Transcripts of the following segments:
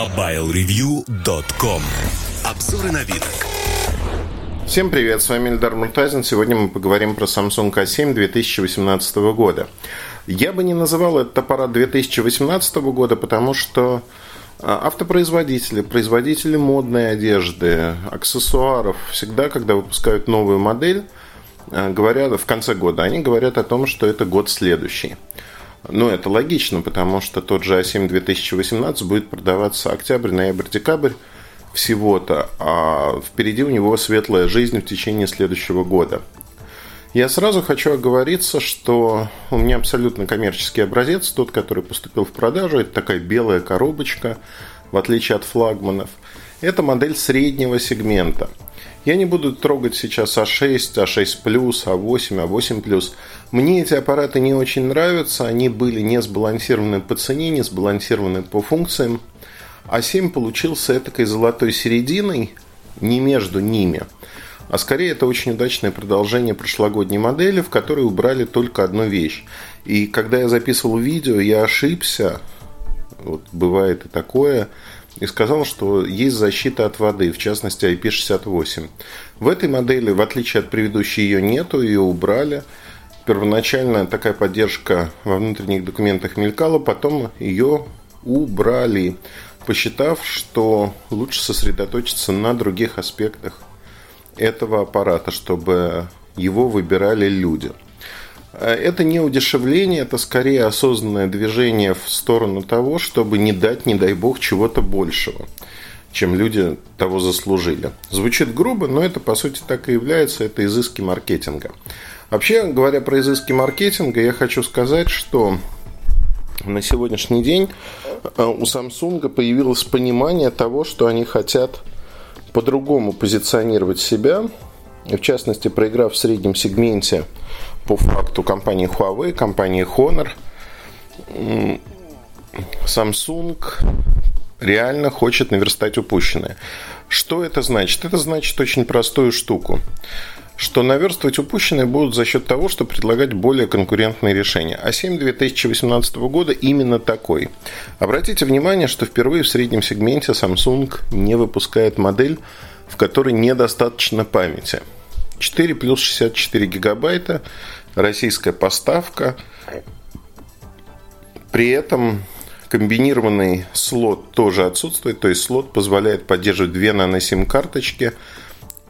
MobileReview.com Обзоры вид. Всем привет, с вами Эльдар Муртазин. Сегодня мы поговорим про Samsung A7 2018 года. Я бы не называл этот аппарат 2018 года, потому что а, автопроизводители, производители модной одежды, аксессуаров, всегда, когда выпускают новую модель, а, говорят в конце года, они говорят о том, что это год следующий. Ну, это логично, потому что тот же А7 2018 будет продаваться октябрь, ноябрь, декабрь всего-то, а впереди у него светлая жизнь в течение следующего года. Я сразу хочу оговориться, что у меня абсолютно коммерческий образец, тот, который поступил в продажу, это такая белая коробочка, в отличие от флагманов. Это модель среднего сегмента – я не буду трогать сейчас А6, А6+, А8, А8+. Мне эти аппараты не очень нравятся. Они были не сбалансированы по цене, не сбалансированы по функциям. А7 получился этакой золотой серединой, не между ними. А скорее это очень удачное продолжение прошлогодней модели, в которой убрали только одну вещь. И когда я записывал видео, я ошибся. Вот бывает и такое и сказал, что есть защита от воды, в частности IP68. В этой модели, в отличие от предыдущей, ее нету, ее убрали. Первоначально такая поддержка во внутренних документах мелькала, потом ее убрали, посчитав, что лучше сосредоточиться на других аспектах этого аппарата, чтобы его выбирали люди – это не удешевление, это скорее осознанное движение в сторону того, чтобы не дать, не дай бог, чего-то большего, чем люди того заслужили. Звучит грубо, но это по сути так и является, это изыски маркетинга. Вообще, говоря про изыски маркетинга, я хочу сказать, что на сегодняшний день э, у Samsung появилось понимание того, что они хотят по-другому позиционировать себя, в частности, проиграв в среднем сегменте – по факту компании Huawei, компании Honor, Samsung реально хочет наверстать упущенное. Что это значит? Это значит очень простую штуку что наверстывать упущенное будут за счет того, что предлагать более конкурентные решения. А 7 2018 года именно такой. Обратите внимание, что впервые в среднем сегменте Samsung не выпускает модель, в которой недостаточно памяти. 4 плюс 64 гигабайта российская поставка. При этом комбинированный слот тоже отсутствует, то есть слот позволяет поддерживать две нано-сим-карточки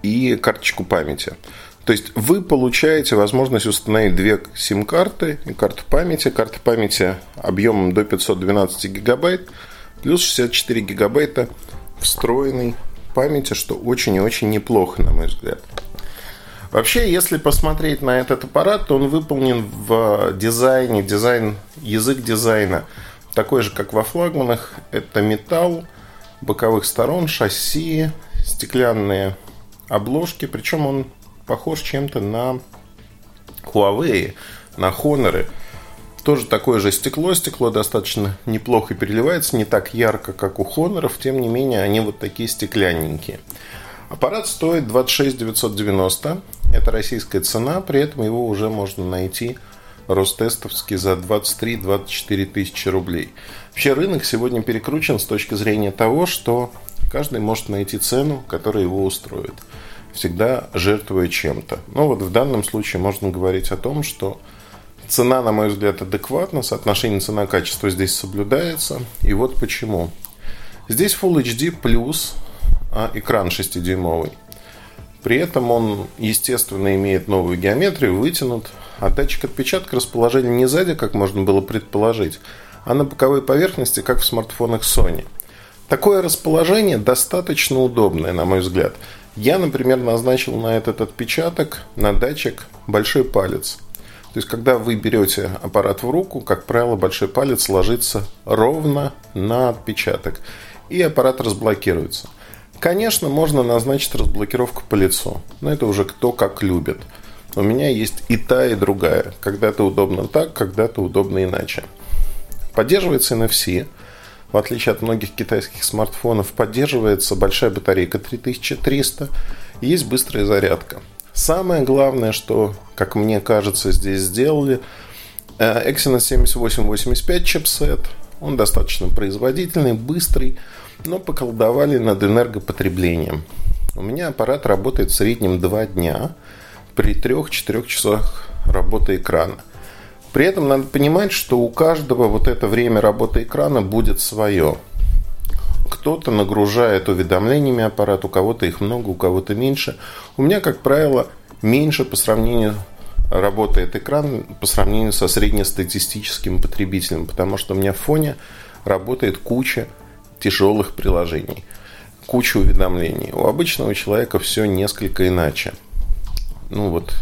и карточку памяти. То есть вы получаете возможность установить две сим-карты и карту памяти. Карта памяти объемом до 512 гигабайт плюс 64 гигабайта встроенной памяти, что очень и очень неплохо, на мой взгляд. Вообще, если посмотреть на этот аппарат, то он выполнен в дизайне, дизайн, язык дизайна такой же, как во флагманах. Это металл боковых сторон, шасси, стеклянные обложки. Причем он похож чем-то на Huawei, на Honor. Тоже такое же стекло. Стекло достаточно неплохо переливается, не так ярко, как у Honor. Тем не менее, они вот такие стеклянненькие. Аппарат стоит 26 990. Это российская цена, при этом его уже можно найти Ростестовский за 23-24 тысячи рублей. Вообще рынок сегодня перекручен с точки зрения того, что каждый может найти цену, которая его устроит, всегда жертвуя чем-то. Но вот в данном случае можно говорить о том, что цена, на мой взгляд, адекватна, соотношение цена-качество здесь соблюдается. И вот почему. Здесь Full HD+, а экран 6-дюймовый. При этом он, естественно, имеет новую геометрию, вытянут, а датчик отпечатка расположен не сзади, как можно было предположить, а на боковой поверхности, как в смартфонах Sony. Такое расположение достаточно удобное, на мой взгляд. Я, например, назначил на этот отпечаток, на датчик, большой палец. То есть, когда вы берете аппарат в руку, как правило, большой палец ложится ровно на отпечаток, и аппарат разблокируется – Конечно, можно назначить разблокировку по лицу, но это уже кто как любит. У меня есть и та, и другая. Когда-то удобно так, когда-то удобно иначе. Поддерживается NFC. В отличие от многих китайских смартфонов, поддерживается большая батарейка 3300. Есть быстрая зарядка. Самое главное, что, как мне кажется, здесь сделали, э, Exynos 7885 чипсет, Он достаточно производительный, быстрый, но поколдовали над энергопотреблением. У меня аппарат работает в среднем 2 дня при 3-4 часах работы экрана. При этом надо понимать, что у каждого вот это время работы экрана будет свое. Кто-то нагружает уведомлениями аппарат, у кого-то их много, у кого-то меньше. У меня, как правило, меньше по сравнению работает экран по сравнению со среднестатистическим потребителем, потому что у меня в фоне работает куча тяжелых приложений, куча уведомлений. У обычного человека все несколько иначе. Ну вот,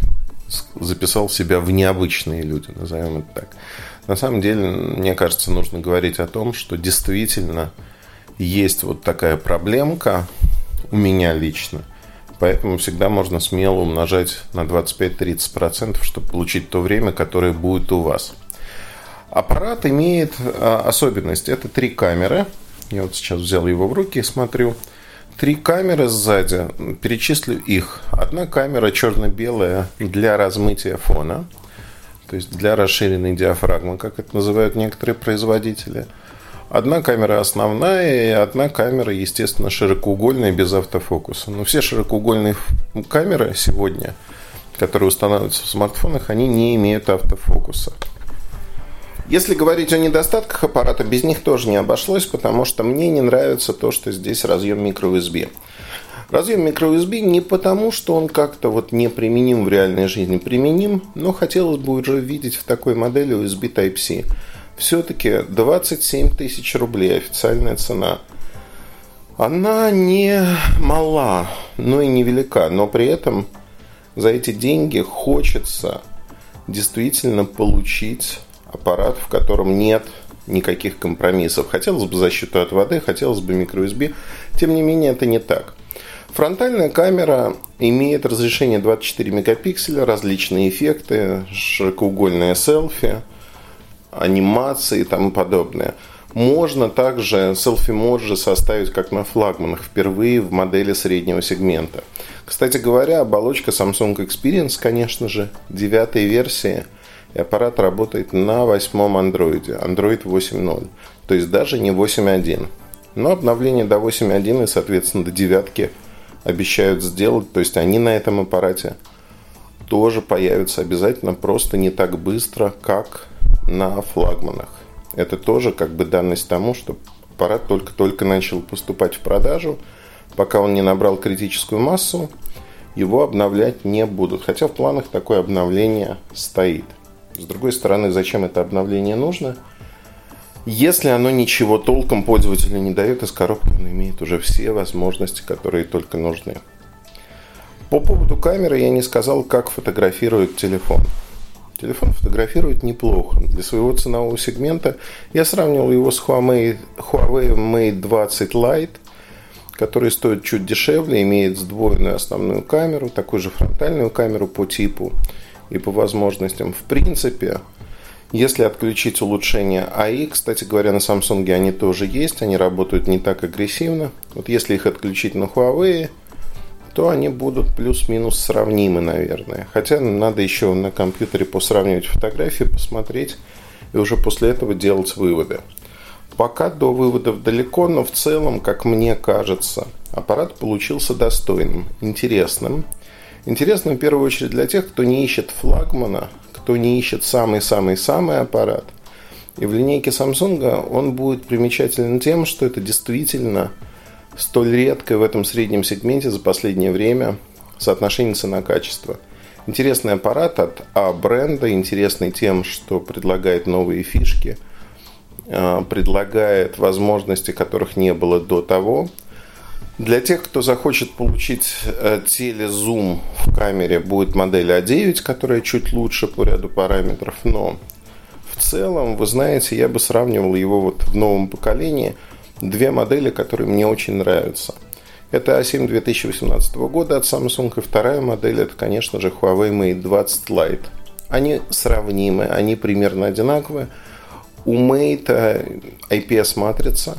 записал себя в необычные люди, назовем это так. На самом деле, мне кажется, нужно говорить о том, что действительно есть вот такая проблемка у меня лично. Поэтому всегда можно смело умножать на 25-30%, чтобы получить то время, которое будет у вас. Аппарат имеет а, особенность. Это три камеры. Я вот сейчас взял его в руки и смотрю. Три камеры сзади, перечислю их. Одна камера черно-белая для размытия фона, то есть для расширенной диафрагмы, как это называют некоторые производители. Одна камера основная и одна камера, естественно, широкоугольная без автофокуса. Но все широкоугольные камеры сегодня, которые устанавливаются в смартфонах, они не имеют автофокуса. Если говорить о недостатках аппарата, без них тоже не обошлось, потому что мне не нравится то, что здесь разъем microUSB. Разъем microUSB не потому, что он как-то вот не применим в реальной жизни, применим, но хотелось бы уже видеть в такой модели USB Type-C. Все-таки 27 тысяч рублей официальная цена. Она не мала, но и не велика, но при этом за эти деньги хочется действительно получить аппарат, в котором нет никаких компромиссов. Хотелось бы защиту от воды, хотелось бы microUSB. Тем не менее, это не так. Фронтальная камера имеет разрешение 24 мегапикселя, различные эффекты, широкоугольное селфи, анимации и тому подобное. Можно также селфи-моджи составить как на флагманах, впервые в модели среднего сегмента. Кстати говоря, оболочка Samsung Experience, конечно же, девятой версии – и аппарат работает на восьмом андроиде, Android 8.0, то есть даже не 8.1. Но обновление до 8.1 и, соответственно, до девятки обещают сделать, то есть они на этом аппарате тоже появятся обязательно, просто не так быстро, как на флагманах. Это тоже как бы данность тому, что аппарат только-только начал поступать в продажу, пока он не набрал критическую массу, его обновлять не будут. Хотя в планах такое обновление стоит. С другой стороны, зачем это обновление нужно? Если оно ничего толком пользователю не дает, из коробки он имеет уже все возможности, которые только нужны. По поводу камеры я не сказал, как фотографирует телефон. Телефон фотографирует неплохо. Для своего ценового сегмента я сравнивал его с Huawei, Huawei Mate 20 Lite, который стоит чуть дешевле, имеет сдвоенную основную камеру, такую же фронтальную камеру по типу и по возможностям. В принципе, если отключить улучшение АИ, кстати говоря, на Samsung они тоже есть, они работают не так агрессивно. Вот если их отключить на Huawei, то они будут плюс-минус сравнимы, наверное. Хотя надо еще на компьютере посравнивать фотографии, посмотреть и уже после этого делать выводы. Пока до выводов далеко, но в целом, как мне кажется, аппарат получился достойным, интересным – Интересно, в первую очередь, для тех, кто не ищет флагмана, кто не ищет самый-самый-самый аппарат. И в линейке Samsung он будет примечателен тем, что это действительно столь редкое в этом среднем сегменте за последнее время соотношение цена-качество. Интересный аппарат от А-бренда, интересный тем, что предлагает новые фишки, а, предлагает возможности, которых не было до того – для тех, кто захочет получить э, телезум в камере, будет модель А9, которая чуть лучше по ряду параметров, но в целом, вы знаете, я бы сравнивал его вот в новом поколении. Две модели, которые мне очень нравятся. Это A7 2018 года от Samsung, и вторая модель это, конечно же, Huawei Mate 20 Lite. Они сравнимы, они примерно одинаковые. У Mate IPS-матрица,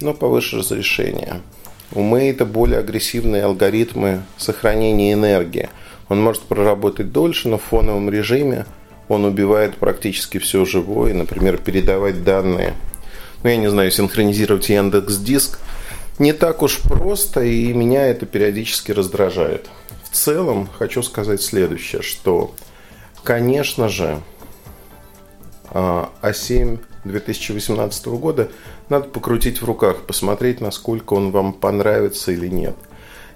но повыше разрешения. У Мейта более агрессивные алгоритмы сохранения энергии. Он может проработать дольше, но в фоновом режиме он убивает практически все живое, например, передавать данные ну, я не знаю, синхронизировать Яндекс Диск, не так уж просто, и меня это периодически раздражает. В целом, хочу сказать следующее, что, конечно же, А7 2018 года надо покрутить в руках, посмотреть, насколько он вам понравится или нет.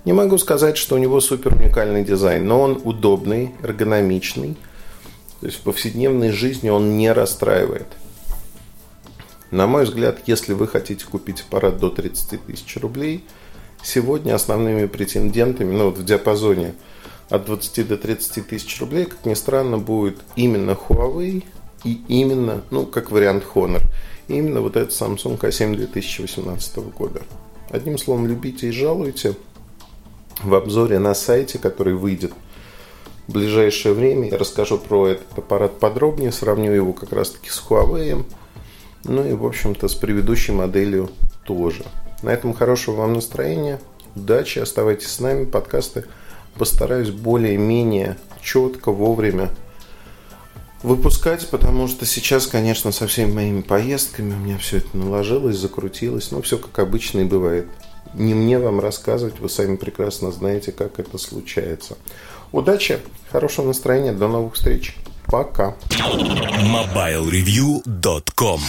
Не могу сказать, что у него супер уникальный дизайн, но он удобный, эргономичный. То есть в повседневной жизни он не расстраивает. На мой взгляд, если вы хотите купить аппарат до 30 тысяч рублей, сегодня основными претендентами, ну вот в диапазоне от 20 до 30 тысяч рублей, как ни странно, будет именно Huawei и именно, ну, как вариант Honor, именно вот этот Samsung A7 2018 года. Одним словом, любите и жалуйте. В обзоре на сайте, который выйдет в ближайшее время, я расскажу про этот аппарат подробнее, сравню его как раз-таки с Huawei, ну и, в общем-то, с предыдущей моделью тоже. На этом хорошего вам настроения, удачи, оставайтесь с нами, подкасты постараюсь более-менее четко, вовремя выпускать, потому что сейчас, конечно, со всеми моими поездками у меня все это наложилось, закрутилось, но все как обычно и бывает. Не мне вам рассказывать, вы сами прекрасно знаете, как это случается. Удачи, хорошего настроения, до новых встреч. Пока. MobileReview.com